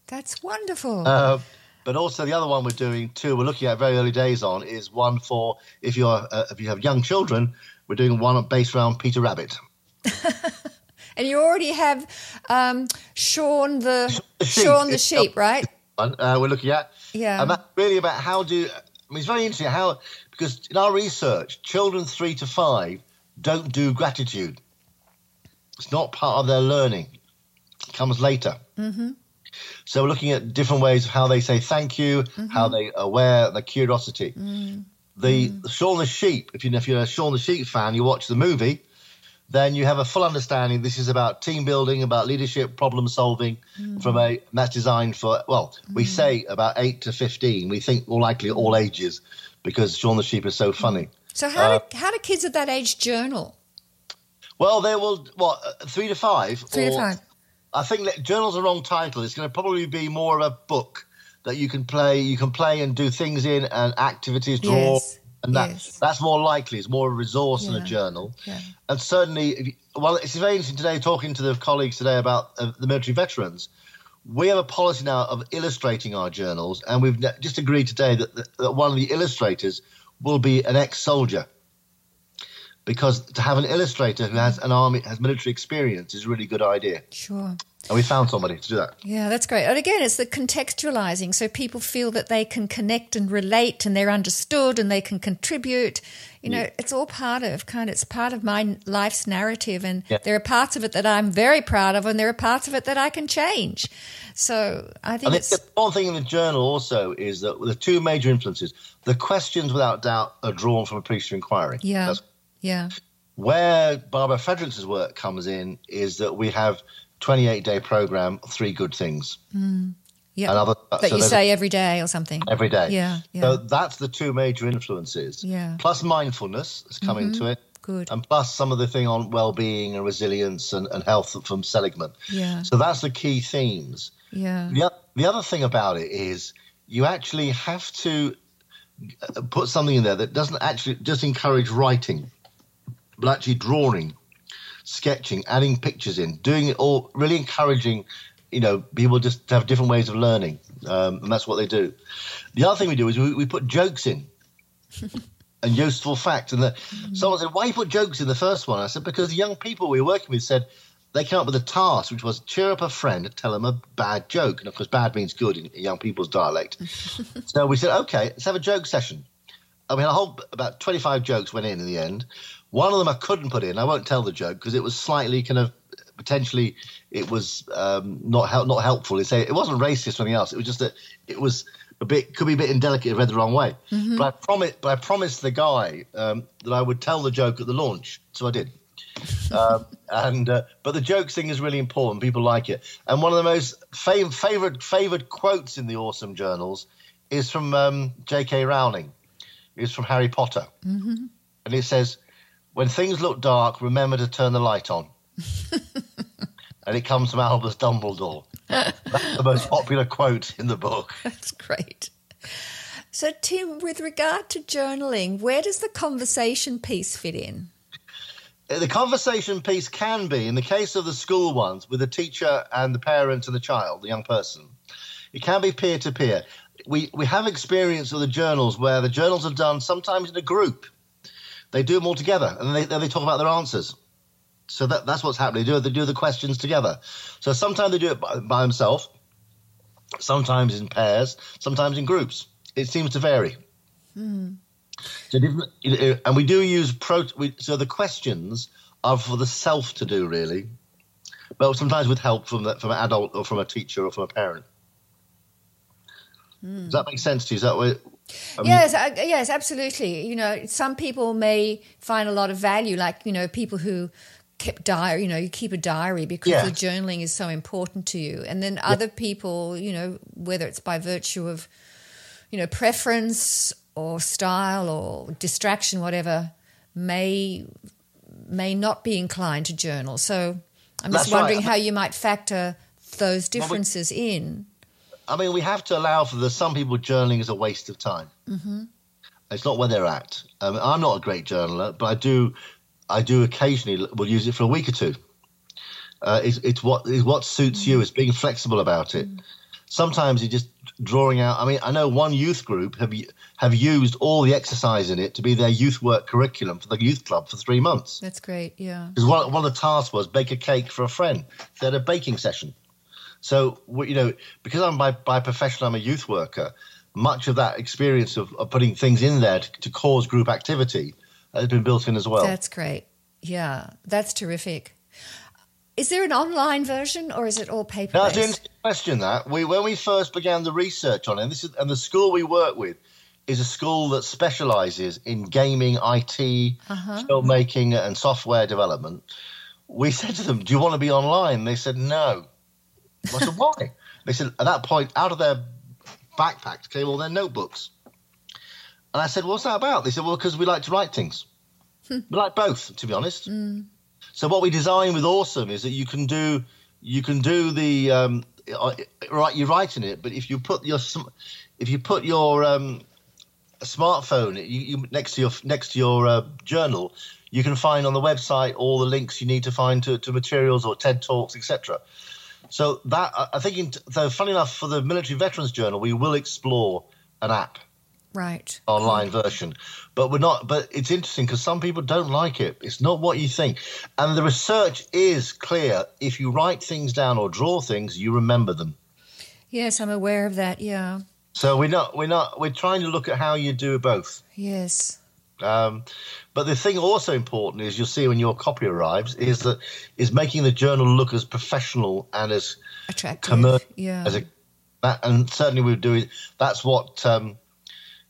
That's wonderful. Uh, but also the other one we're doing too, we're looking at very early days on is one for if you're uh, if you have young children, we're doing one based around Peter Rabbit. and you already have um, Shaun the, the Shaun the sheep, right? Uh, we're looking at yeah, and that's really about how do. I mean, it's very interesting how because in our research, children three to five don't do gratitude. It's not part of their learning. It comes later. Mm-hmm. So we're looking at different ways of how they say thank you, mm-hmm. how they are aware their curiosity. Mm-hmm. The mm. Shaun the Sheep. If you if you're a Shaun the Sheep fan, you watch the movie, then you have a full understanding. This is about team building, about leadership, problem solving. Mm-hmm. From a that's designed for well, we mm-hmm. say about eight to fifteen. We think more likely all ages because Shaun the Sheep is so funny. So how uh, do how do kids at that age journal? Well, they will what uh, three to five. Three or, to five. I think that journal's a wrong title. It's going to probably be more of a book that you can play. You can play and do things in and activities, draw. Yes. And that, yes. that's more likely. It's more a resource yeah. than a journal. Yeah. And certainly, well, it's very interesting today talking to the colleagues today about uh, the military veterans. We have a policy now of illustrating our journals, and we've just agreed today that, that, that one of the illustrators will be an ex-soldier because to have an illustrator who has an army has military experience is a really good idea. Sure. And we found somebody to do that. Yeah, that's great. And again, it's the contextualizing, so people feel that they can connect and relate, and they're understood, and they can contribute. You know, yeah. it's all part of kind. Of, it's part of my life's narrative, and yeah. there are parts of it that I'm very proud of, and there are parts of it that I can change. So I think, I think one thing in the journal also is that the two major influences. The questions, without doubt, are drawn from appreciative inquiry. Yeah, That's, yeah. Where Barbara Fredrickson's work comes in is that we have 28 day program, three good things. Mm. Yeah. Other, uh, that so you say every day or something. Every day. Yeah, yeah. So that's the two major influences. Yeah. Plus mindfulness has come mm-hmm. into it. Good. And plus some of the thing on well-being and resilience and, and health from Seligman. Yeah. So that's the key themes. Yeah. The, the other thing about it is you actually have to uh, put something in there that doesn't actually just encourage writing, but actually drawing sketching, adding pictures in, doing it all, really encouraging, you know, people just to have different ways of learning. Um, and that's what they do. The other thing we do is we, we put jokes in. and useful fact. And the, mm-hmm. someone said, "Why you put jokes in the first one?" I said, "Because the young people we were working with said." They came up with a task, which was cheer up a friend and tell them a bad joke. And of course, bad means good in young people's dialect. so we said, okay, let's have a joke session. I mean, a whole about 25 jokes went in in the end. One of them I couldn't put in. I won't tell the joke because it was slightly kind of potentially it was um, not help, not helpful. Say it wasn't racist or anything else. It was just that it was a bit could be a bit indelicate if read the wrong way. Mm-hmm. But I promised, but I promised the guy um, that I would tell the joke at the launch, so I did. um, and uh, but the joke thing is really important. People like it. And one of the most fav- favorite favored quotes in the awesome journals is from um, J.K. Rowling. It's from Harry Potter, mm-hmm. and it says, "When things look dark, remember to turn the light on." and it comes from Albus Dumbledore. That's the most popular quote in the book. That's great. So, Tim, with regard to journaling, where does the conversation piece fit in? The conversation piece can be, in the case of the school ones, with the teacher and the parent and the child, the young person, it can be peer to peer. We we have experience with the journals where the journals are done sometimes in a group. They do them all together, and they, then they talk about their answers. So that, that's what's happening. They do, they do the questions together. So sometimes they do it by, by themselves, sometimes in pairs, sometimes in groups. It seems to vary. Hmm. So different, and we do use pro. We, so the questions are for the self to do, really, but sometimes with help from the, from an adult or from a teacher or from a parent. Mm. Does that make sense to you? Is that what? Um, yes, yes, absolutely. You know, some people may find a lot of value, like you know, people who kept diary, you know, you keep a diary because yeah. the journaling is so important to you. And then other yeah. people, you know, whether it's by virtue of, you know, preference or style or distraction, whatever, may may not be inclined to journal. So I'm just wondering right. how you might factor those differences well, we, in. I mean, we have to allow for the some people journaling is a waste of time. Mm-hmm. It's not where they're at. Um, I'm not a great journaler, but I do I do occasionally will use it for a week or two. Uh, it's, it's what it's what suits you. It's being flexible about it. Sometimes it's just drawing out. I mean, I know one youth group have have used all the exercise in it to be their youth work curriculum for the youth club for three months. That's great. Yeah. Because one, one of the tasks was bake a cake for a friend. They had a baking session. So you know, because I'm by by profession, I'm a youth worker. Much of that experience of, of putting things in there to, to cause group activity has been built in as well. That's great. Yeah, that's terrific. Is there an online version or is it all paper? No, I didn't question that. We when we first began the research on it, and this is and the school we work with is a school that specialises in gaming, IT, uh-huh. filmmaking, and software development. We said to them, "Do you want to be online?" They said, "No." I said, "Why?" They said, at that point, out of their backpacks came all their notebooks. And I said, What's that about? They said, Well, because we like to write things. Hmm. we like both, to be honest. Mm. So what we design with Awesome is that you can do you can do the um, right you're writing it, but if you put your if you put your um, smartphone you, you, next to your next to your uh, journal, you can find on the website all the links you need to find to, to materials or TED talks, etc. So that I think, in, so funny enough, for the Military Veterans Journal, we will explore an app. Right. Online version. But we're not but it's interesting because some people don't like it. It's not what you think. And the research is clear. If you write things down or draw things you remember them. Yes i'm aware of that yeah. So we're not we're not we're trying to look at how you do both. Yes um, but the thing also important is you'll see when your copy arrives is that is making the journal look as professional and as attractive commercial yeah as a that, and certainly we do it that's what um,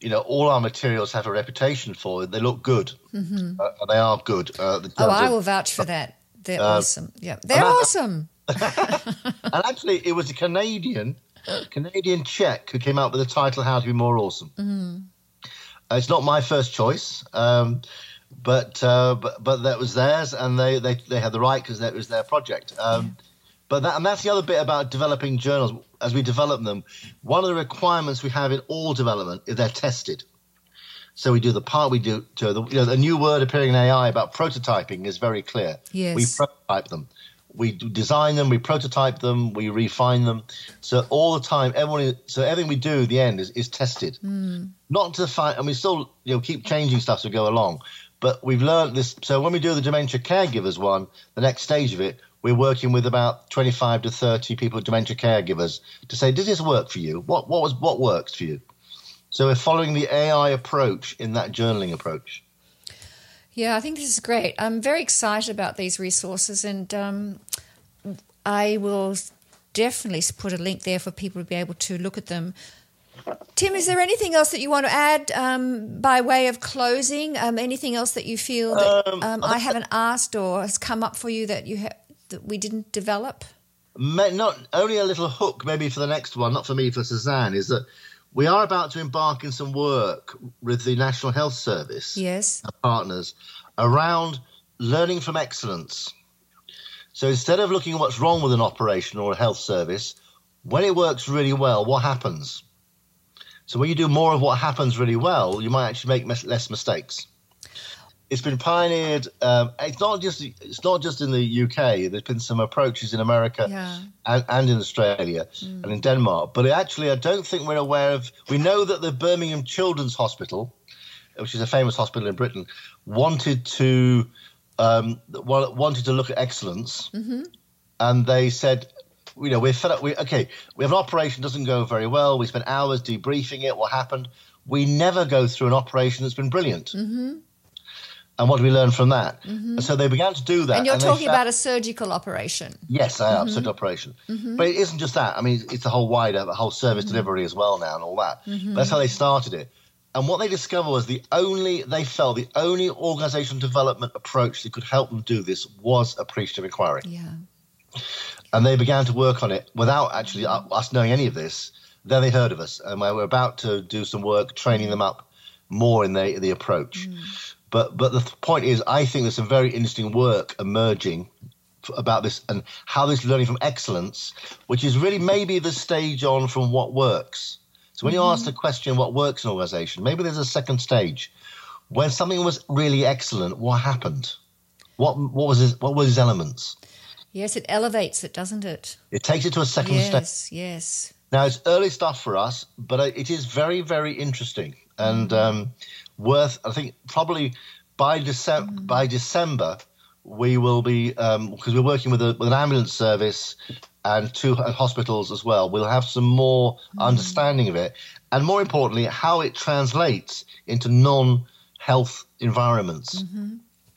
you know, all our materials have a reputation for. They look good. Mm-hmm. Uh, they are good. Uh, oh, I will vouch for that. They're uh, awesome. Yeah, they're awesome. and actually, it was a Canadian, Canadian Czech who came out with the title "How to Be More Awesome." Mm-hmm. It's not my first choice, um, but, uh, but but that was theirs, and they they, they had the right because that was their project. Um. But that, and that's the other bit about developing journals as we develop them, one of the requirements we have in all development is they're tested. So we do the part we do to the, you know, the new word appearing in AI about prototyping is very clear. Yes. We prototype them. We design them, we prototype them, we refine them. So all the time, everyone, so everything we do, at the end is, is tested. Mm. Not to find, and we still you know keep changing stuff as we go along. But we've learned this. So when we do the dementia caregivers one, the next stage of it, we're working with about 25 to 30 people, dementia caregivers, to say, does this work for you? What what was what works for you? So we're following the AI approach in that journaling approach. Yeah, I think this is great. I'm very excited about these resources, and um, I will definitely put a link there for people to be able to look at them. Tim, is there anything else that you want to add um, by way of closing? Um, anything else that you feel that Um, um, I haven't asked or has come up for you that you ha- that we didn't develop? Ma- Not only a little hook, maybe for the next one, not for me, for Suzanne, is that we are about to embark in some work with the National Health Service Yes. our partners around learning from excellence. So instead of looking at what's wrong with an operation or a health service, when it works really well, what happens? So when you do more of what happens really well, you might actually make less mistakes. It's been pioneered. Um, it's not just it's not just in the UK. There's been some approaches in America Yeah. and, and in Australia and in Denmark. But actually, I don't think we're aware of. We know that the Birmingham Children's Hospital, which is a famous hospital in Britain, wanted to um, wanted to look at excellence, and they said, you know, we're fed up. We okay, we have an operation doesn't go very well. We spent hours debriefing it. What happened? We never go through an operation that's been brilliant. And what do we learn from that? Mm-hmm. And so they began to do that. And you're they talking about a surgical operation. Yes, I am. Mm-hmm. Surgical operation. Mm-hmm. But it isn't just that. I mean, it's a whole wider, the whole service delivery as well now and all that. That's how they started it. And what they discovered was the only, they felt the only organizational development approach that could help them do this was appreciative inquiry. Yeah. And they began to work on it without actually us knowing any of this. Then they heard of us, and we we're about to do some work training them up more in the the approach. Mm. But but the point is, I think there's some very interesting work emerging about this and how this learning from excellence, which is really maybe the stage on from what works. So when you ask the question, what works in an organization, maybe there's a second stage. When something was really excellent, what happened? What what was his, what were his elements? Yes, it elevates it, doesn't it? It takes it to a second stage. Yes, yes. Now it's early stuff for us, but uh, it is very, very interesting and um, worth. I think probably by December, mm. by December, we will be um, because we're working with a, with an ambulance service and two hospitals as well. We'll have some more mm. understanding of it, and more importantly, how it translates into non-health environments. Mm-hmm.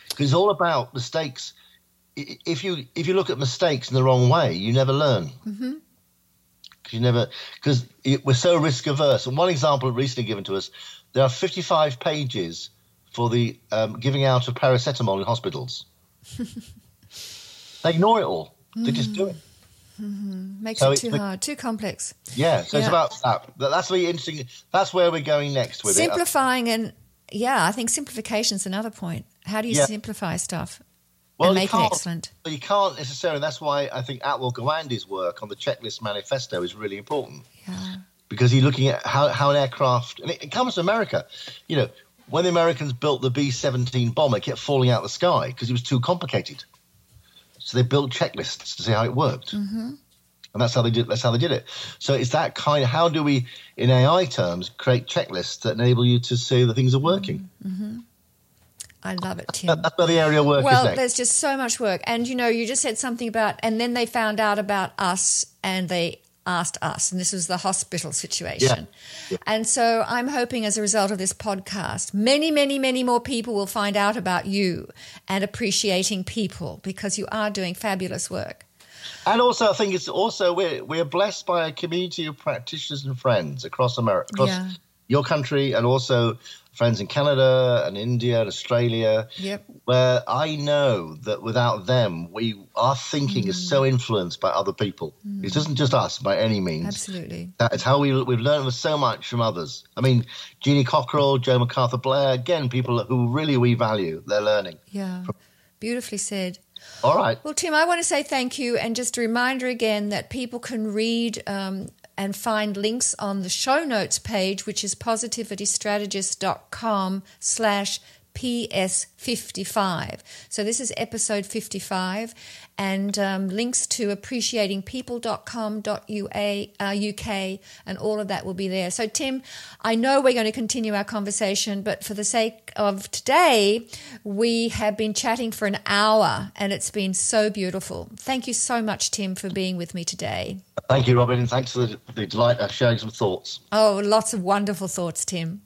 Because it's all about mistakes. If you if you look at mistakes in the wrong way, you never learn mm-hmm. you never because we're so risk averse. And one example recently given to us, there are 55 pages for the um, giving out of paracetamol in hospitals. they ignore it all. They just do it. Hmm. Hmm, hmm. Makes So it too the- hard, too complex. Yeah. So it's about that. That's really interesting. That's where we're going next with it. Simplifying and yeah, I think simplification is another point. How do you Yeah. simplify stuff Well, and make it excellent? But you can't necessarily. That's why I think Atul Gawande's work on the checklist manifesto is really important. Yeah. Because he's looking at how, how an aircraft, and it, it comes to America. You know, when the Americans built the B 17 bomber, it kept falling out of the sky because it was too complicated. So they built checklists to see how it worked. Mm-hmm. And that's how they did. That's how they did it. So it's that kind of how do we, in AI terms, create checklists that enable you to see that things are working. I love it, Tim. That's where the area of work Well, there's just so much work. And you know, you just said something about, and then they found out about us and they asked us, and this was the hospital situation. Yeah. And so I'm hoping as a result of this podcast, many, many, many more people will find out about you and appreciating people because you are doing fabulous work. And also, I think it's also we're we're blessed by a community of practitioners and friends across America, across Yeah. Your country, and also friends in Canada and India and Australia. Yep. Where I know that without them, we our thinking is Mm. so influenced by other people. It isn't just us by any means. Absolutely. That is how we we've learned so much from others. I mean, Jeanie Cockell, Joe McArthur-Blair, again, people who really we value their learning. Yeah. Beautifully said. All right. Well, Tim, I want to say thank you, and just a reminder again that people can read um, and find links on the show notes page, which is positivitystrategist.com slash PS55. So this is episode 55, and um, links to appreciatingpeople.com.uk uh, and all of that will be there. So, Tim, I know we're going to continue our conversation, but for the sake of today, we have been chatting for an hour and it's been so beautiful. Thank you so much, Tim, for being with me today. Thank you, Robyn, and thanks for the, the delight of sharing some thoughts. Oh, lots of wonderful thoughts, Tim.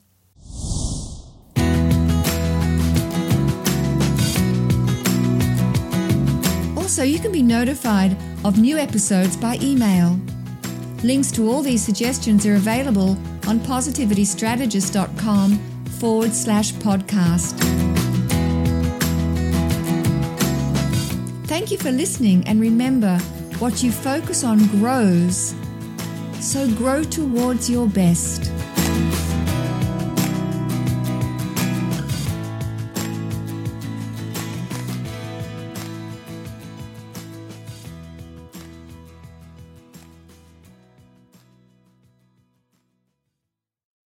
Also, you can be notified of new episodes by email. Links to all these suggestions are available on positivitystrategist.com forward slash podcast. Thank you for listening, and remember what you focus on grows. So grow towards your best.